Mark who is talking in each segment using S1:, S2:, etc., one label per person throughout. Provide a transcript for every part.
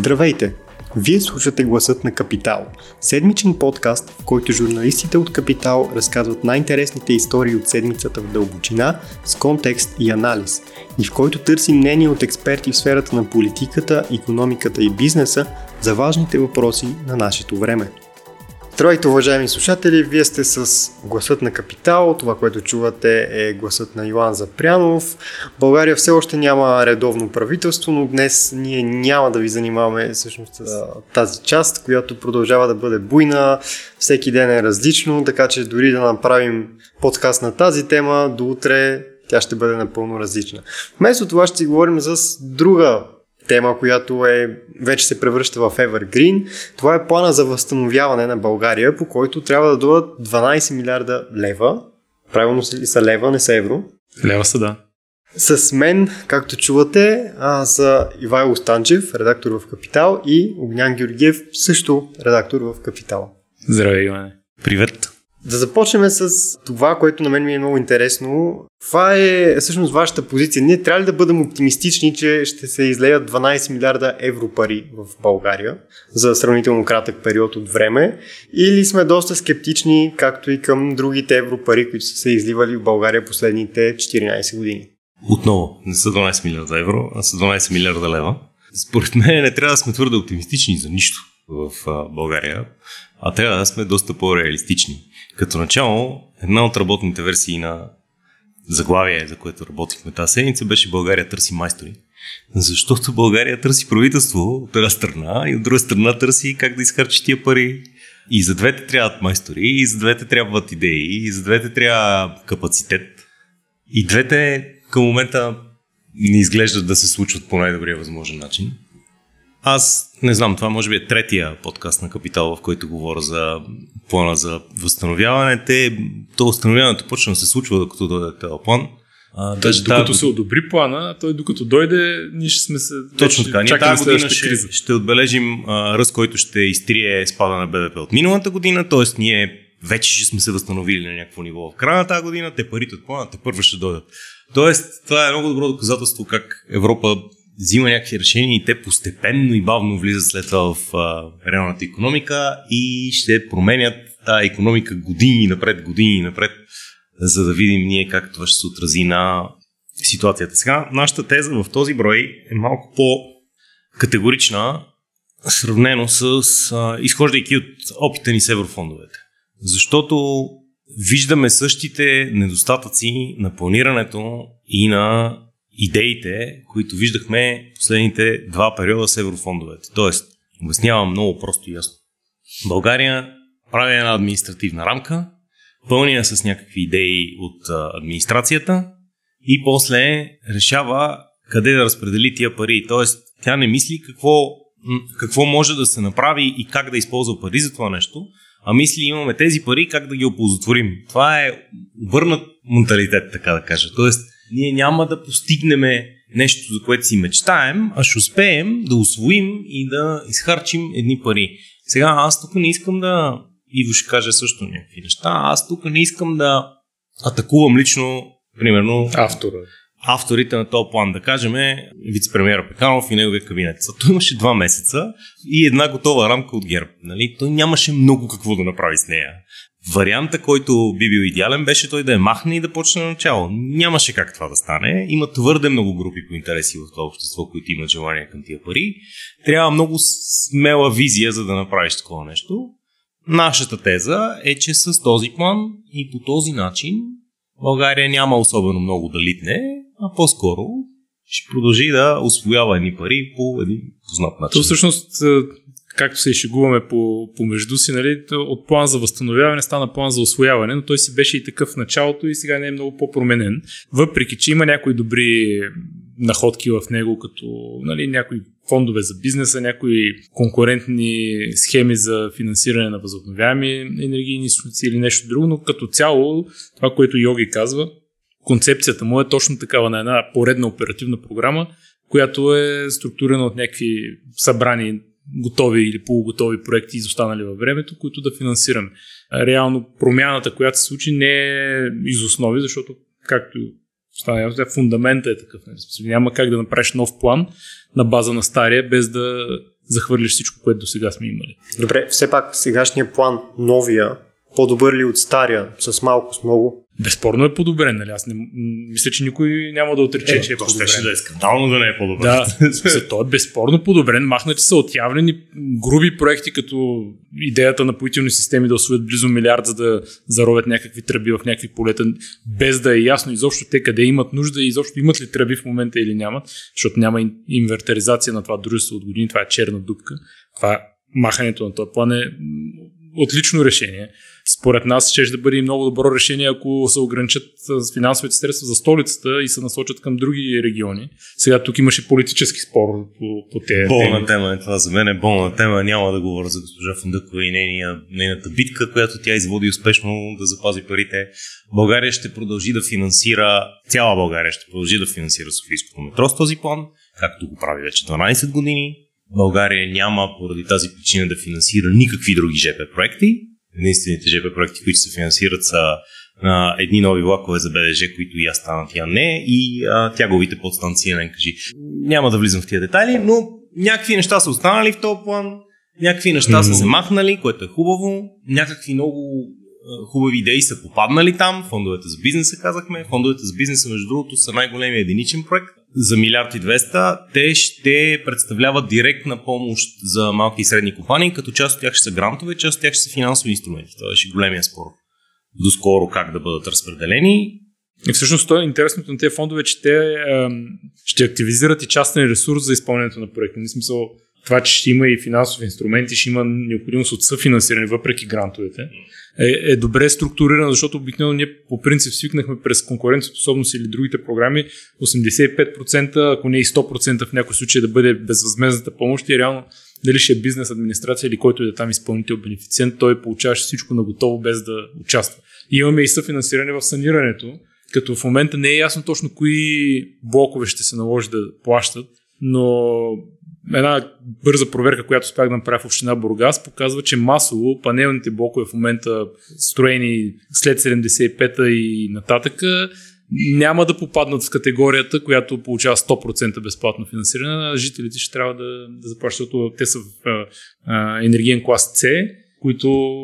S1: Здравейте! Вие слушате Гласът на Капитал, седмичен подкаст, в който журналистите от Капитал разказват най-интересните истории от седмицата в дълбочина, с контекст и анализ, и в който търсим мнение от експерти в сферата на политиката, економиката и бизнеса за важните въпроси на нашето време. Здравейте, уважаеми слушатели! Вие сте с гласът на Капитал. Това, което чувате е гласът на Йоан Запрянов. България все още няма редовно правителство, но днес ние няма да ви занимаваме всъщност с тази част, която продължава да бъде буйна. Всеки ден е различно, така че дори да направим подкаст на тази тема, до утре тя ще бъде напълно различна. Вместо това ще си говорим с друга тема, която е, вече се превръща в Evergreen. Това е плана за възстановяване на България, по който трябва да дадат 12 милиарда лева. Правилно ли са лева, не са евро?
S2: Лева са, да.
S1: С мен, както чувате, са Ивайло Станчев, редактор в Капитал и Огнян Георгиев, също редактор в Капитал.
S2: Здравей, Иване. Привет.
S1: Да започнем с това, което на мен ми е много интересно. Това е всъщност вашата позиция. Ние трябва ли да бъдем оптимистични, че ще се излеят 12 милиарда евро пари в България за сравнително кратък период от време? Или сме доста скептични, както и към другите европари, които са се изливали в България последните 14 години?
S2: Отново, не са 12 милиарда евро, а са 12 милиарда лева. Според мен не трябва да сме твърде оптимистични за нищо в България, а трябва да сме доста по-реалистични. Като начало, една от работните версии на заглавие, за което работихме тази седмица, беше България търси майстори. Защото България търси правителство от една страна и от друга страна търси как да изхарчи тия пари. И за двете трябват майстори, и за двете трябват идеи, и за двете трябва капацитет. И двете към момента не изглеждат да се случват по най-добрия възможен начин. Аз не знам, това може би е третия подкаст на Капитал, в който говоря за плана за възстановяване. Те, то възстановяването почна да се случва, докато дойде този план.
S3: А, даже докато да, се одобри плана, той докато дойде, ние ще сме се.
S2: Точно така. Ние тази година ще, криза. ще отбележим а, ръст, който ще изтрие спада на БВП от миналата година, т.е. ние вече ще сме се възстановили на някакво ниво в края на тази година, те парите от плана, те първо ще дойдат. Тоест, това е много добро доказателство как Европа взима някакви решения и те постепенно и бавно влизат след това в а, реалната економика и ще променят тази економика години напред, години напред, за да видим ние как това ще се отрази на ситуацията. Сега, нашата теза в този брой е малко по-категорична, сравнено с а, изхождайки от опита ни с еврофондовете. Защото виждаме същите недостатъци на планирането и на идеите, които виждахме последните два периода с еврофондовете. Тоест, обяснявам много просто и ясно. България прави една административна рамка, пълнена с някакви идеи от администрацията и после решава къде да разпредели тия пари. Тоест, тя не мисли какво, какво може да се направи и как да използва пари за това нещо, а мисли имаме тези пари, как да ги оползотворим. Това е върнат менталитет, така да кажа. Тоест, ние няма да постигнем нещо, за което си мечтаем, а ще успеем да освоим и да изхарчим едни пари. Сега аз тук не искам да... Иво ще каже също някакви неща. Аз тук не искам да атакувам лично, примерно...
S3: Автора
S2: авторите на този план, да кажем, вице-премьера Пеканов и неговия кабинет. Той имаше два месеца и една готова рамка от ГЕРБ. Нали? Той нямаше много какво да направи с нея. Варианта, който би бил идеален, беше той да я махне и да почне на начало. Нямаше как това да стане. Има твърде много групи по интереси в това общество, които имат желание към тия пари. Трябва много смела визия, за да направиш такова нещо. Нашата теза е, че с този план и по този начин България няма особено много да литне, а по-скоро ще продължи да освоява едни пари по един познат начин.
S3: То всъщност както се шегуваме по, помежду си, нали, от план за възстановяване стана план за освояване, но той си беше и такъв в началото и сега не е много по-променен. Въпреки, че има някои добри находки в него, като нали, някои фондове за бизнеса, някои конкурентни схеми за финансиране на възобновяеми енергийни източници или нещо друго, но като цяло това, което Йоги казва, концепцията му е точно такава на една поредна оперативна програма, която е структурирана от някакви събрани готови или полуготови проекти изостанали във времето, които да финансираме. Реално промяната, която се случи, не е из основи, защото, както стана ясно, фундамента е такъв. Нали? Няма как да направиш нов план на база на стария, без да захвърлиш всичко, което до сега сме имали.
S1: Добре, все пак сегашния план, новия, по-добър ли от стария, с малко, с много?
S3: Безспорно е подобрен, нали? Аз не, мисля, че никой няма да отрече, е, че е
S2: то
S3: подобрен.
S2: ще да е скандално да не е по-добър.
S3: Да, за е безспорно подобрен. Махнати са отявлени груби проекти, като идеята на поителни системи да освоят близо милиард, за да заровят някакви тръби в някакви полета, без да е ясно изобщо те къде имат нужда и изобщо имат ли тръби в момента или нямат, защото няма инвертаризация на това дружество от години, това е черна дупка. Това махането на този план е отлично решение според нас ще да бъде и много добро решение, ако се ограничат финансовите средства за столицата и се насочат към други региони. Сега тук имаше политически спор по, по тези
S2: Болна
S3: теми.
S2: тема е това за мен е болна тема. Няма да говоря за госпожа Фандъкова и нейния, нейната битка, която тя изводи успешно да запази парите. България ще продължи да финансира, цяла България ще продължи да финансира Софийското метро с този план, както го прави вече 12 години. България няма поради тази причина да финансира никакви други ЖП проекти единствените ЖП проекти, които се финансират са а, едни нови влакове за БДЖ, които я станат, я не, и а, тяговите подстанции на НКЖ. Няма да влизам в тия детайли, но някакви неща са останали в този план, някакви неща mm-hmm. са се махнали, което е хубаво, някакви много хубави идеи са попаднали там, фондовете за бизнеса казахме, фондовете за бизнеса между другото са най-големия единичен проект, за милиард и 200, те ще представляват директна помощ за малки и средни компании, като част от тях ще са грантове, част от тях ще са финансови инструменти. Това беше големия спор. Доскоро как да бъдат разпределени.
S3: И всъщност това е интересното на тези фондове, че те ще активизират и частен ресурс за изпълнението на проекта. В смисъл, това, че ще има и финансови инструменти, ще има необходимост от съфинансиране, въпреки грантовете, е, е добре структурирано, защото обикновено ние по принцип свикнахме през конкурентоспособност или другите програми 85%, ако не и 100% в някои случаи да бъде безвъзмезната помощ и реално дали ще е бизнес администрация или който е там изпълнител бенефициент, той получаваше всичко на готово без да участва. И имаме и съфинансиране в санирането, като в момента не е ясно точно кои блокове ще се наложи да плащат, но една бърза проверка, която успях да направя в община Бургас, показва, че масово панелните блокове в момента строени след 75-та и нататъка няма да попаднат в категорията, която получава 100% безплатно финансиране, жителите ще трябва да, да заплащат, защото те са в а, а, енергиен клас С, които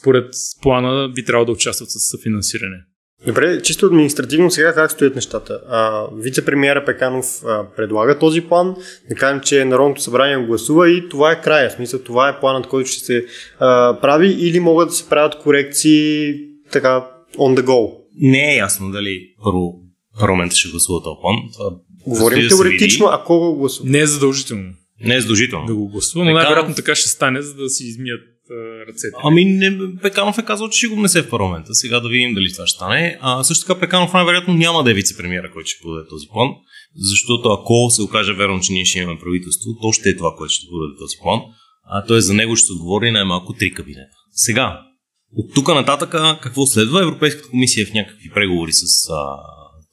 S3: според плана би трябвало да участват с финансиране.
S1: Добре, чисто административно сега как стоят нещата? Вице-премьера Пеканов а, предлага този план, да кажем, че Народното събрание гласува и това е края. В смисъл, това е планът, който ще се а, прави или могат да се правят корекции така on the go?
S2: Не е ясно дали първо парламента ще гласува този план. Това
S1: Говорим теоретично, да ако го гласува.
S3: Не е задължително.
S2: Не е задължително.
S3: Да го гласува, но най-вероятно така ще стане, за да си измият ръцете.
S2: Ами не, Пеканов е казал, че ще го внесе в парламента. Сега да видим дали това ще стане. А, също така Пеканов най-вероятно няма да е вице-премьера, който ще подаде този план, защото ако се окаже верно, че ние ще имаме правителство, то ще е това, което ще подаде този план. А т.е. за него ще отговори най-малко три кабинета. Сега, от тук нататък какво следва? Европейската комисия е в някакви преговори с а,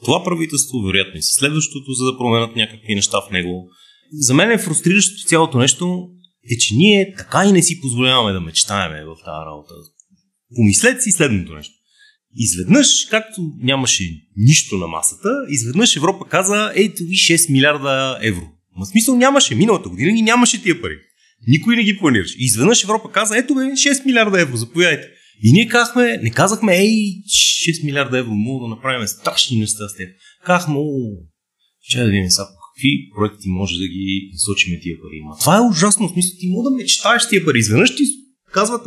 S2: това правителство, вероятно и с следващото, за да променят някакви неща в него. За мен е фрустриращо цялото нещо е, че ние така и не си позволяваме да мечтаеме в тази работа. Помислете си следното нещо. Изведнъж, както нямаше нищо на масата, изведнъж Европа каза, ето ви 6 милиарда евро. Ма смисъл нямаше. Миналата година ги нямаше тия пари. Никой не ги планираше. И изведнъж Европа каза, ето бе, 6 милиарда евро, заповядайте. И ние казахме, не казахме, ей, 6 милиарда евро, мога да направим страшни неща с теб. Казахме, о, че да видим сега какви проекти може да ги насочим тия пари. Ма това е ужасно, в смисъл ти мога да мечтаеш тия пари. Изведнъж ти казват,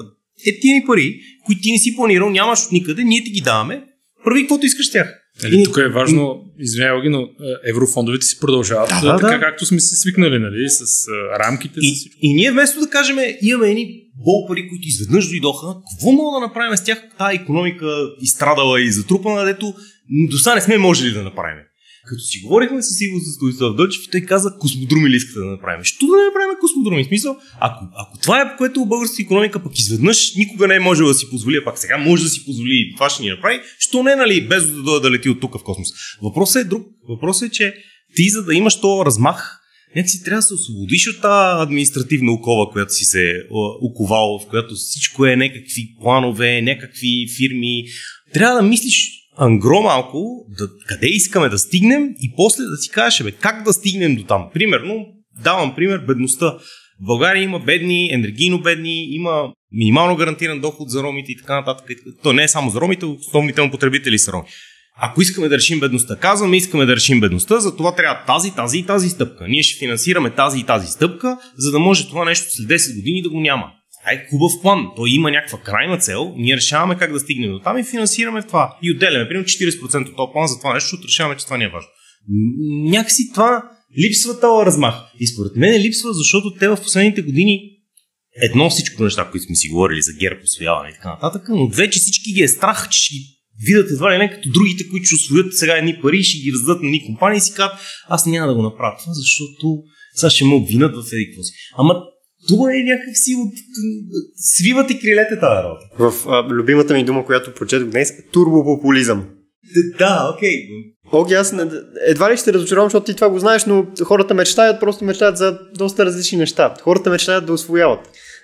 S2: е тия ни пари, които ти не си планирал, нямаш от никъде, ние ти ги даваме, прави каквото искаш тях.
S3: Нали, тук е важно, извинявай ги, но еврофондовете си продължават да, да, така, да. както сме се свикнали, нали, с а, рамките.
S2: И,
S3: с
S2: и ние вместо да кажем, имаме едни бол пари, които изведнъж дойдоха, какво мога да направим с тях тази економика изстрадала и затрупана, дето до сега не сме можели да направим. Като си говорихме с Иво за Станислав Дълчев, той каза космодруми ли искате да направим. Що да не направим космодруми? В смисъл, ако, ако това е което българска економика пък изведнъж никога не е можел да си позволи, а пак сега може да си позволи това ще ни направи, що не, нали, без да дойде да лети от тук в космос. Въпросът е друг. Въпросът е, че ти за да имаш този размах, някакси трябва да се освободиш от тази административна окова, която си се оковал, в която всичко е някакви планове, някакви фирми. Трябва да мислиш ангро малко, да, къде искаме да стигнем и после да си кажеш, бе, как да стигнем до там. Примерно, давам пример, бедността. В България има бедни, енергийно бедни, има минимално гарантиран доход за ромите и така нататък. То не е само за ромите, основните му потребители са роми. Ако искаме да решим бедността, казваме, искаме да решим бедността, за това трябва тази, тази и тази стъпка. Ние ще финансираме тази и тази стъпка, за да може това нещо след 10 години да го няма. Това е хубав план. Той има някаква крайна цел. Ние решаваме как да стигнем до там и финансираме това. И отделяме, примерно 40% от този план за това нещо, защото решаваме, че това не е важно. Някакси това липсва този размах. И според мен липсва, защото те в последните години едно всичко неща, които сме си говорили за герб, освояване и така нататък, но две, че всички ги е страх, че ще ги видят едва ли не като другите, които ще освоят сега едни пари, ще ги раздадат на едни компании и си казват, аз няма да го направя това, защото сега ще ме обвинат в еди си. Ама това е някак си от... Свивате крилете тази работа.
S1: В а, любимата ми дума, която прочетох днес, турбопопулизъм.
S2: Да, окей. Okay.
S1: Оги, аз едва ли ще разочаровам, защото ти това го знаеш, но хората мечтаят, просто мечтаят за доста различни неща. Хората мечтаят да освояват.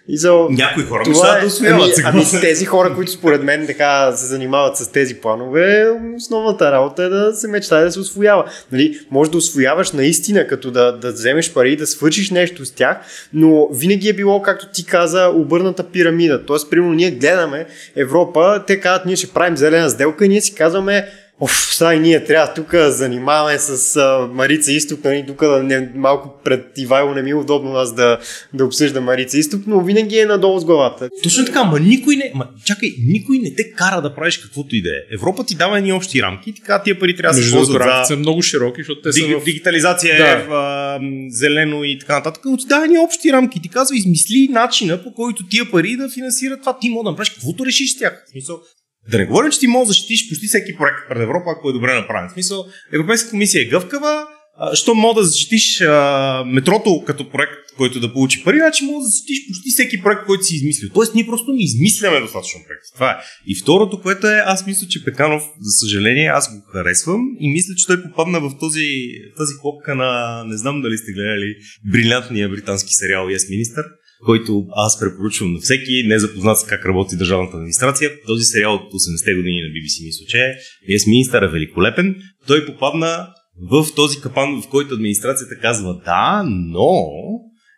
S2: И за... Някои хора това е, да усвояват.
S1: Ами, ами тези хора, които според мен така се занимават с тези планове, основната работа е да се мечтае да се освоява. Нали, може да освояваш наистина, като да, да вземеш пари и да свършиш нещо с тях, но винаги е било, както ти каза, обърната пирамида. Тоест, примерно, ние гледаме Европа, те казват, ние ще правим зелена сделка и ние си казваме, Оф, сега и ние трябва тук да занимаваме с а, Марица Изток, нали, тук да не, малко пред Ивайло не ми е удобно аз да, да обсъждам Марица Изток, но винаги е надолу с главата.
S2: Точно така, ма никой не, ма, чакай, никой не те кара да правиш каквото и да е. Европа ти дава едни общи рамки, така тия пари трябва да се ползват
S3: за... са много широки, защото те
S2: Диг,
S3: са в...
S2: Дигитализация да. е в а, зелено и така нататък, но ти дава едни общи рамки. Ти казва, измисли начина по който тия пари да финансират това. Ти мога да направиш каквото решиш с тях. В смисъл, да не говорим, че ти можеш да защитиш почти всеки проект пред Европа, ако е добре направен. В смисъл, Европейска комисия е гъвкава, що мога да защитиш а, метрото като проект, който да получи пари, значи мога да защитиш почти всеки проект, който си измислил. Тоест, ние просто не измисляме достатъчно проект. Това е. И второто, което е, аз мисля, че Пеканов, за съжаление, аз го харесвам и мисля, че той попадна в този, тази клопка на, не знам дали сте гледали, брилянтния британски сериал Yes Minister който аз препоръчвам на всеки, не запознат с как работи държавната администрация. Този сериал от 80-те години на BBC мисля, че е с министър е великолепен. Той попадна в този капан, в който администрацията казва да, но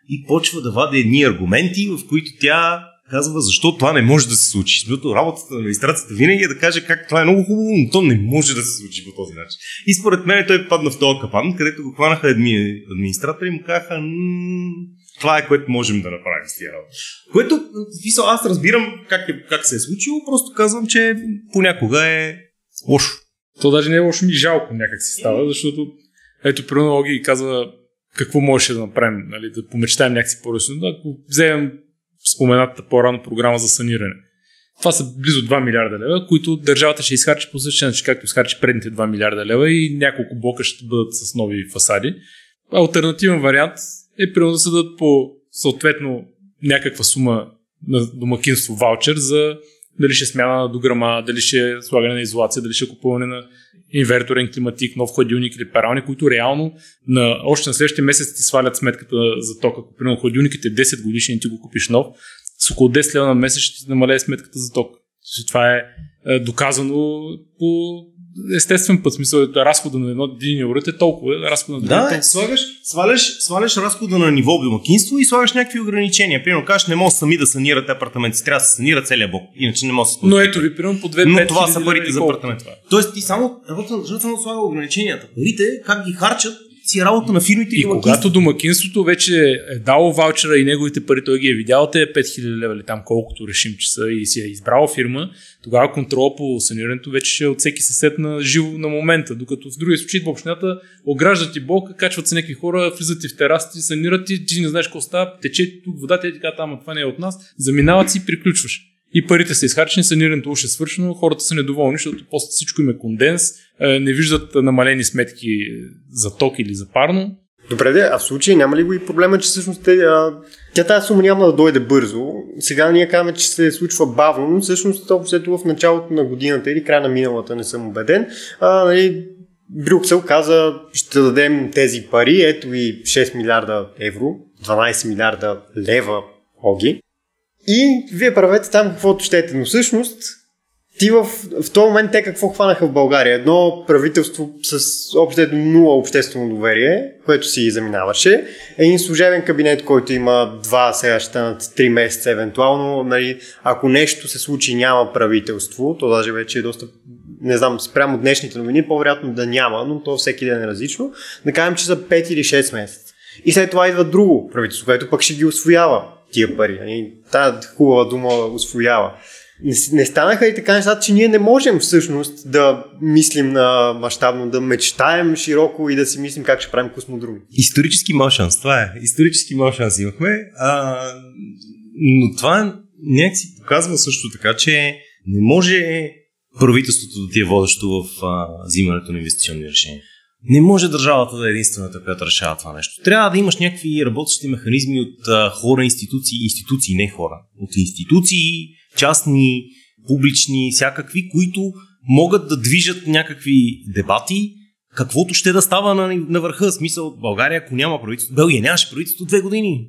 S2: и почва да вади едни аргументи, в които тя казва защо това не може да се случи. Защото работата на администрацията винаги е да каже как това е много хубаво, но то не може да се случи по този начин. И според мен той падна в този капан, където го хванаха администратори и му казаха това е което можем да направим с тия работа. Което, висъл, аз разбирам как, е, как се е случило, просто казвам, че понякога е лошо.
S3: То даже не е лошо, ми жалко някак си става, защото ето, примерно, казва какво можеше да направим, нали, да помечтаем някакси по-ръчно. Ако вземем споменатата по-рано програма за саниране. Това са близо 2 милиарда лева, които държавата ще изхарчи по същия начин, както изхарчи предните 2 милиарда лева и няколко блока ще бъдат с нови фасади. Альтернативен вариант е примерно да се дадат по съответно някаква сума на домакинство ваучер за дали ще смяна на дограма, дали ще е слагане на изолация, дали ще е купуване на инверторен климатик, нов хладилник или пералник, които реално на, още на следващия месец ти свалят сметката за тока. Ако примерно хладилникът е 10 годишен и ти го купиш нов, с около 10 лева на месец ще ти намалее сметката за ток. Това е, е доказано по естествен път. Смисъл, разхода на едно един уред е толкова, разхода на
S2: Да, е, слагаш, сваляш, сваляш разхода на ниво домакинство и слагаш някакви ограничения. Примерно кажеш, не може сами да санирате апартаменти, трябва да се санира целият блок, иначе не може да се
S3: Но ето ви, примерно по 2
S2: Но това са парите за апартамент. Тоест ти само, само слага ограниченията. Парите, как ги харчат, си е работа на фирмите
S3: и, и когато домакинството вече е дало ваучера и неговите пари, той ги е видял, те е 5000 лева или там колкото решим, че са и си е избрал фирма, тогава контрол по санирането вече ще е от всеки съсед на живо на момента, докато в другия случай в общината ограждат и блока, качват се някакви хора, влизат и в терасите, санират и ти не знаеш какво става, тече тук водата и така там, това не е от нас, заминават си и приключваш и парите са изхарчени, санирането уж е свършено, хората са недоволни, защото после всичко им е конденс, не виждат намалени сметки за ток или за парно.
S1: Добре, а в случай няма ли го и проблема, че всъщност те, а, тя тази сума няма да дойде бързо. Сега ние казваме, че се случва бавно, но всъщност общо в началото на годината или края на миналата, не съм убеден, а, нали, Брюксел каза, ще дадем тези пари, ето и 6 милиарда евро, 12 милиарда лева оги. И вие правете там каквото щете, но всъщност ти в, в този момент те какво хванаха в България? Едно правителство с общо нула обществено доверие, което си заминаваше. Един служебен кабинет, който има два, сега ще станат три месеца евентуално. Нали, ако нещо се случи, няма правителство, то даже вече е доста не знам, спрямо днешните новини, по-вероятно да няма, но то всеки ден е различно. Да кажем, че са 5 или 6 месеца. И след това идва друго правителство, което пък ще ги освоява тия пари. Нали? Та хубава дума освоява не, станаха и така нещата, че ние не можем всъщност да мислим на мащабно, да мечтаем широко и да си мислим как ще правим космодруми.
S2: Исторически мал шанс, това е. Исторически мал шанс имахме. А, но това някакси показва също така, че не може правителството да ти е водещо в а, взимането на инвестиционни решения. Не може държавата да е единствената, която решава това нещо. Трябва да имаш някакви работещи механизми от а, хора, институции, институции, не хора. От институции, частни, публични, всякакви, които могат да движат някакви дебати, каквото ще да става на, на върха. Смисъл, България, ако няма правителство, Белгия нямаше правителство две години.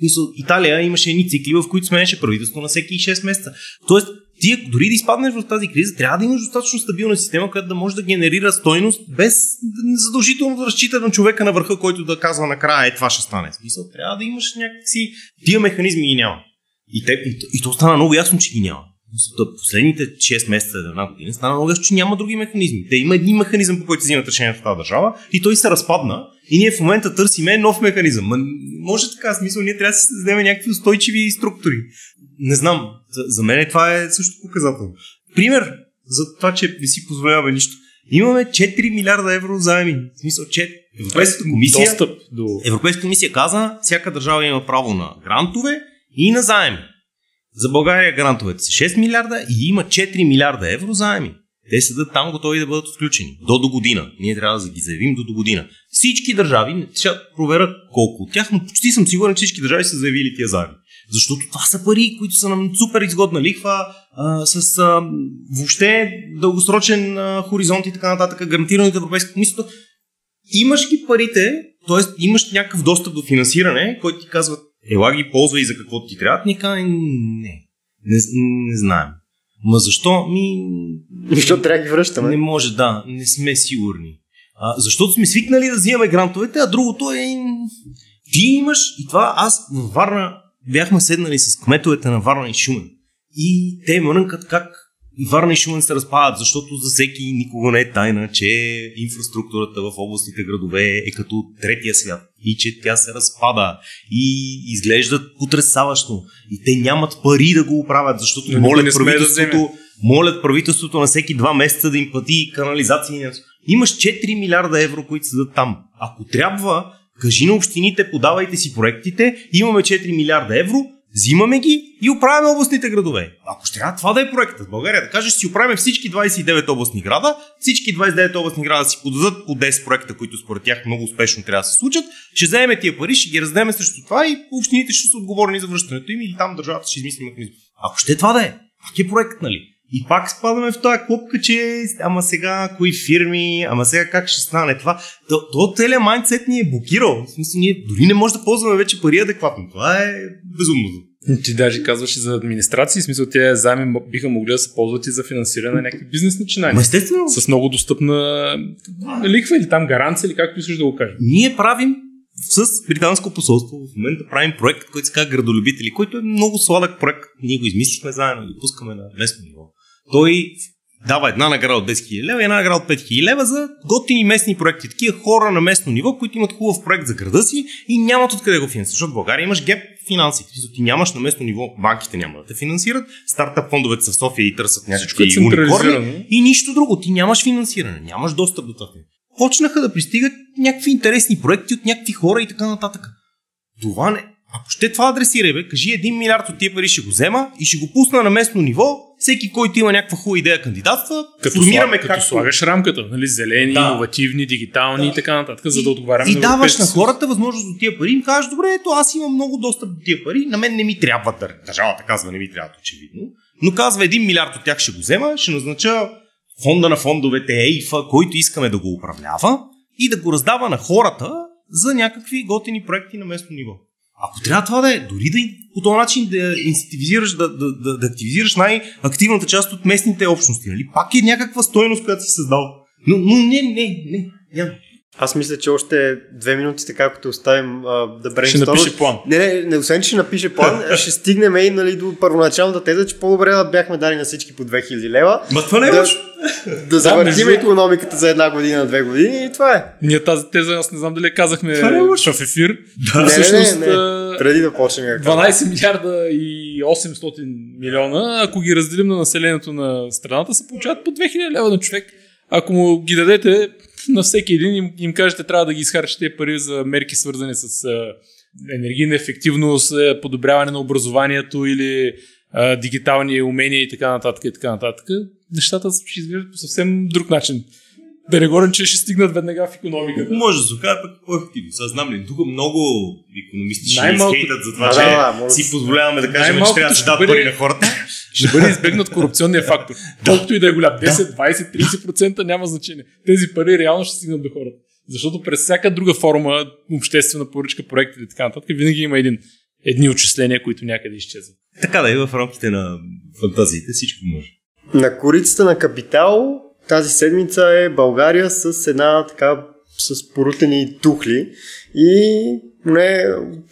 S2: Смисъл, Италия имаше едни цикли, в които сменяше правителство на всеки 6 месеца. Тоест, ти дори да изпаднеш в тази криза, трябва да имаш достатъчно стабилна система, която да може да генерира стойност без задължително да разчита на човека на върха, който да казва накрая, е това ще стане. Смисъл, трябва да имаш някакси тия механизми ги няма. И, те, и, и то стана много ясно, че ги няма. Последните 6 месеца, една година, стана много че няма други механизми. Те има един механизъм, по който се взимат решения в тази държава и той се разпадна и ние в момента търсиме нов механизъм. Ма, може така, смисъл, ние трябва да се създадем някакви устойчиви структури. Не знам, за, за мен това е също показателно. Пример за това, че не си позволяваме нищо. Имаме 4 милиарда евро заеми. В смисъл, че Европейската комисия,
S3: Достъп до...
S2: Европейската комисия каза, всяка държава има право на грантове и на заеми. За България грантовете са 6 милиарда и има 4 милиарда евро заеми. Те седат там готови да бъдат отключени. До до година. Ние трябва да ги заявим до до година. Всички държави, ще проверя колко от тях, но почти съм сигурен, че всички държави са заявили тия заеми. Защото това са пари, които са на супер изгодна лихва, а, с а, въобще дългосрочен а, хоризонт и така нататък, гарантирани от Европейска комисия. Имаш ги парите, т.е. имаш някакъв достъп до финансиране, който ти казва, ела ги ползва и за какво ти трябва, ни казва, не, не, не знаем. Ма защо? Ми...
S1: Защо трябва да ги връщаме?
S2: Не може, да, не сме сигурни. А, защото сме свикнали да взимаме грантовете, а другото е... Ти имаш, и това аз във Варна бяхме седнали с кметовете на Варна и Шумен. И те мрънкат как и Варна и Шумен се разпадат, защото за всеки никога не е тайна, че инфраструктурата в областните градове е като третия свят и че тя се разпада и изглеждат потрясаващо. И те нямат пари да го оправят, защото Но молят правителството, да молят правителството на всеки два месеца да им плати канализации. Имаш 4 милиарда евро, които седат там. Ако трябва, кажи на общините, подавайте си проектите, имаме 4 милиарда евро, Взимаме ги и оправяме областните градове. Ако ще трябва това да е проектът в България, да кажеш, си оправяме всички 29 областни града, всички 29 областни града си подадат по 10 проекта, които според тях много успешно трябва да се случат, ще вземем тия пари, ще ги раздадем срещу това и общините ще са отговорни за връщането им или там държавата ще измисли механизъм. Ако ще е това да е, пак е проект, нали? И пак спадаме в тази клопка, че ама сега кои фирми, ама сега как ще стане това. То, то целият майндсет ни е блокирал. В смисъл, ние дори не можем да ползваме вече пари адекватно. Това е безумно.
S3: Ти даже казваш и за администрации, в смисъл тези заеми биха могли да се ползват и за финансиране на някакви бизнес начинания.
S2: Естествено.
S3: С много достъпна лихва или там гаранция или както искаш да го кажем.
S2: Ние правим с британско посолство в момента правим проект, който се казва Градолюбители, който е много сладък проект. Ние го измислихме заедно и пускаме на местно ниво той дава една награда от 10 000 лева и една награда от 5 000 лева за готини местни проекти. Такива хора на местно ниво, които имат хубав проект за града си и нямат откъде го финансират. Защото в България имаш геп финансите. Ти нямаш на местно ниво, банките няма да те финансират, стартъп фондовете са в София и търсят някакви
S3: е
S2: уникорни и нищо друго. Ти нямаш финансиране, нямаш достъп до това. Почнаха да пристигат някакви интересни проекти от някакви хора и така нататък. Това не, ако ще това адресира, бе, кажи 1 милиард от тия пари ще го взема и ще го пусна на местно ниво. Всеки, който има някаква хубава идея кандидатства,
S3: като, формираме слаг, като слагаш рамката, нали, зелени, да. иновативни, дигитални да. и така нататък, за да отговаряме
S2: и, на И даваш на хората възможност от тия пари, им кажеш, добре, ето аз имам много достъп до тия пари, на мен не ми трябва да, държавата казва, не ми трябва очевидно, но казва 1 милиард от тях ще го взема, ще назнача фонда на фондовете, ЕИФа, който искаме да го управлява и да го раздава на хората за някакви готини проекти на местно ниво. Ако трябва това да е, дори да по този начин да инститивизираш, да, да, да, да активизираш най-активната част от местните общности, нали? Пак е някаква стойност, която си създал. Но, но не, не, не, няма.
S1: Аз мисля, че още две минути, така като оставим а, да брейн
S3: Ще напише план.
S1: Не, не, не, освен, че ще напише план, ще стигнем и нали, до първоначалната теза, че по-добре да бяхме дали на всички по 2000 лева.
S2: Ма това не е
S1: да,
S2: лошо.
S1: да завъртим да, економиката за една година, две години и това е.
S3: Ние тази теза, аз не знам дали казахме
S2: Това не е лошо.
S3: в ефир.
S1: Да,
S3: Всъщност,
S1: не, не, не. Преди да почнем. я казвам.
S3: 12 милиарда и 800 милиона, ако ги разделим на населението на страната, се получават по 2000 лева на човек. Ако му ги дадете на всеки един, им, им кажете, трябва да ги изхарчите пари за мерки свързани с а, енергийна ефективност, а, подобряване на образованието или а, дигитални умения и така нататък и така нататък. Нещата ще изглеждат по съвсем друг начин. Да не говорим, че ще стигнат веднага в економиката.
S2: Може да се окаже пък по-ефективно. Сега знам ли, тук много економисти ще
S3: Най-малко-
S2: изхейтат за това,
S1: Да,
S2: че
S1: да, да,
S2: си
S1: да-
S2: позволяваме да кажем, че трябва да дадат
S3: бъде-
S2: пари на хората.
S3: Ще бъде избегнат корупционния фактор. Колкото и да е голям. 10, 20, 30% няма значение. Тези пари реално ще стигнат до хората. Защото през всяка друга форма, обществена поръчка, проект или така нататък, винаги има един, едни отчисления, които някъде изчезват.
S2: Така да е в рамките на фантазиите всичко може.
S1: На корицата на Капитал тази седмица е България с една така с порутени тухли и не от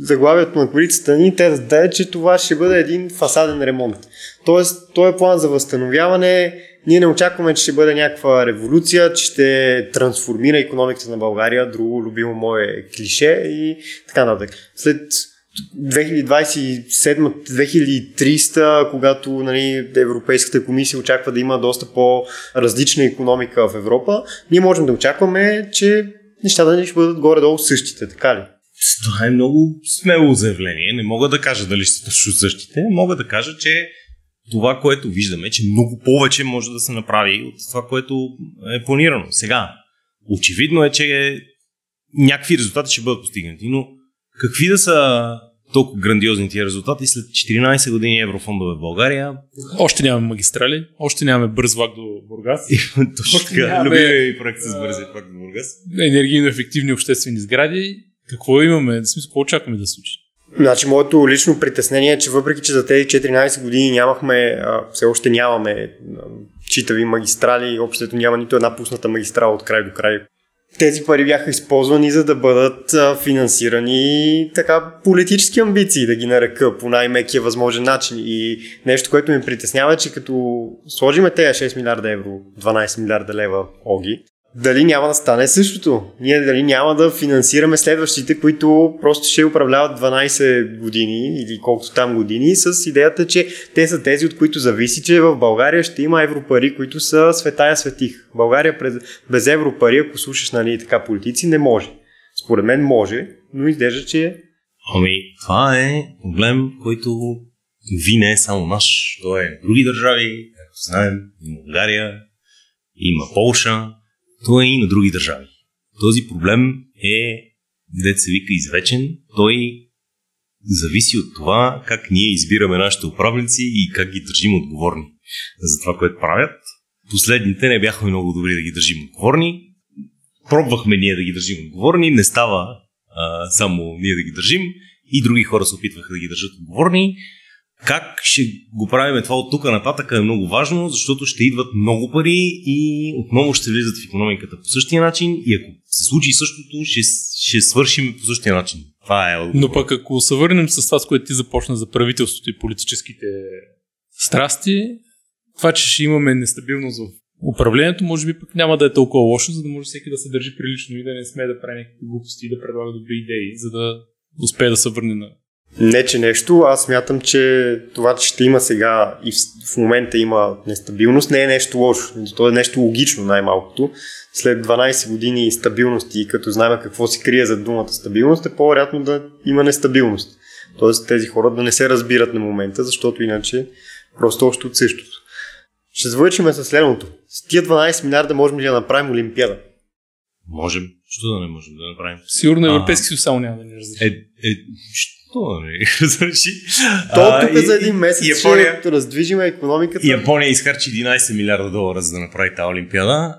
S1: заглавието на корицата ни те да че това ще бъде един фасаден ремонт. Тоест, този план за възстановяване ние не очакваме, че ще бъде някаква революция, че ще трансформира економиката на България, друго любимо мое клише и така нататък. След 2027-2300, когато нали, Европейската комисия очаква да има доста по-различна економика в Европа, ние можем да очакваме, че нещата ни ще бъдат горе-долу същите, така ли?
S2: Това е много смело заявление. Не мога да кажа дали ще са същите. Мога да кажа, че това, което виждаме, че много повече може да се направи от това, което е планирано. Сега, очевидно е, че някакви резултати ще бъдат постигнати, но какви да са толкова грандиозни тия резултати след 14 години еврофондове в България?
S3: Още нямаме магистрали, още нямаме бърз влак до Бургас,
S2: Точно така. Любимия ми проект с бързи пак до Бургас.
S3: енергийно ефективни обществени сгради. Какво имаме? В смисъл, какво очакваме да се случи?
S1: Значи, моето лично притеснение е, че въпреки, че за тези 14 години нямахме, а, все още нямаме а, читави магистрали, общото няма нито една пусната магистрала от край до край. Тези пари бяха използвани за да бъдат финансирани така политически амбиции, да ги нарека по най-мекия възможен начин. И нещо, което ми притеснява е, че като сложиме тези 6 милиарда евро, 12 милиарда лева оги, дали няма да стане същото. Ние дали няма да финансираме следващите, които просто ще управляват 12 години или колкото там години с идеята, че те са тези, от които зависи, че в България ще има европари, които са светая светих. България без европари, ако слушаш нали, така политици, не може. Според мен може, но изглежда, че
S2: Ами, това е проблем, който ви не е само наш. Той е други държави, както знаем, има Унгария, има Полша, той е и на други държави. Този проблем е, дете се вика, извечен. Той зависи от това как ние избираме нашите управници и как ги държим отговорни за това, което правят. Последните не бяхме много добри да ги държим отговорни. Пробвахме ние да ги държим отговорни, не става а, само ние да ги държим и други хора се опитваха да ги държат отговорни. Как ще го правим това от тук нататък е много важно, защото ще идват много пари и отново ще влизат в економиката по същия начин и ако се случи същото, ще, ще свършим по същия начин. Това е отговор.
S3: Но пък ако се върнем с това, с което ти започна за правителството и политическите страсти, това, че ще имаме нестабилност в управлението, може би пък няма да е толкова лошо, за да може всеки да се държи прилично и да не сме да прави някакви глупости и да предлага добри идеи, за да успее да се върне на
S1: Не, че нещо. Аз смятам, че това, че ще има сега и в- момента има нестабилност, не е нещо лошо. То е нещо логично най-малкото. След 12 години стабилност и като знаем какво се крие за думата стабилност, е по-вероятно да има нестабилност. Тоест тези хора да не се разбират на момента, защото иначе просто още от същото. Ще завършим с следното. С тия 12 милиарда можем ли да направим Олимпиада?
S2: Можем. Що да не можем да направим?
S3: Сигурно. Европейски съюз само няма да ни разреши.
S2: Е, е, да не разреши?
S1: То тук за един месец
S2: Япония,
S1: ще раздвижим економиката.
S2: Япония изхарчи 11 милиарда долара, за да направи тази Олимпиада.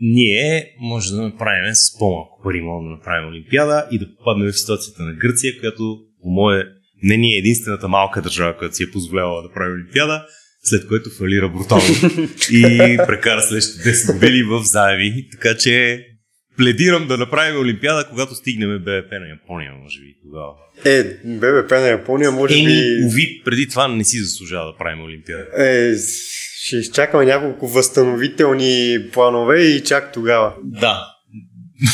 S2: ние може да направим с по-малко пари, може да направим Олимпиада и да попаднем в ситуацията на Гърция, която по мое мнение е единствената малка държава, която си е позволяла да прави Олимпиада, след което фалира брутално и прекара следващите 10 години в заеми. Така че пледирам да направим Олимпиада, когато стигнем БВП на Япония, може би тогава.
S1: Е, БВП на Япония може
S2: Еми,
S1: би...
S2: уви, преди това не си заслужава да правим Олимпиада.
S1: Е, ще изчакаме няколко възстановителни планове и чак тогава.
S2: Да.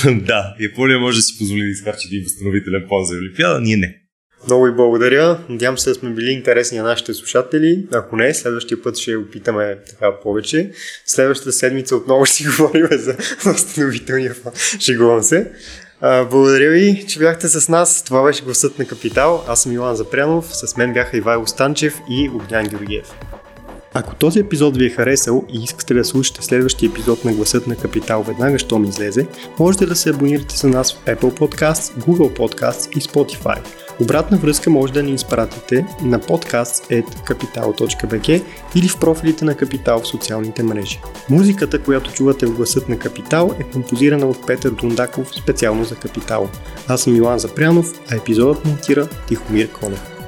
S2: да, Япония може да си позволи да изхарчи един възстановителен план за Олимпиада, ние не.
S1: Много ви благодаря. Надявам се да сме били интересни на нашите слушатели. Ако не, следващия път ще опитаме така повече. Следващата седмица отново ще си говорим за възстановителния план. Шегувам се. Благодаря ви, че бяхте с нас. Това беше гласът на Капитал. Аз съм Илан Запрянов. С мен бяха Ивайло Станчев и Огнян Георгиев. Ако този епизод ви е харесал и искате да слушате следващия епизод на Гласът на Капитал веднага, що ми излезе, можете да се абонирате за нас в Apple Podcasts, Google Podcasts и Spotify. Обратна връзка може да ни изпратите на podcast.capital.bg или в профилите на Капитал в социалните мрежи. Музиката, която чувате в Гласът на Капитал е композирана от Петър Дундаков специално за Капитал. Аз съм Илан Запрянов, а епизодът монтира Тихомир Конев.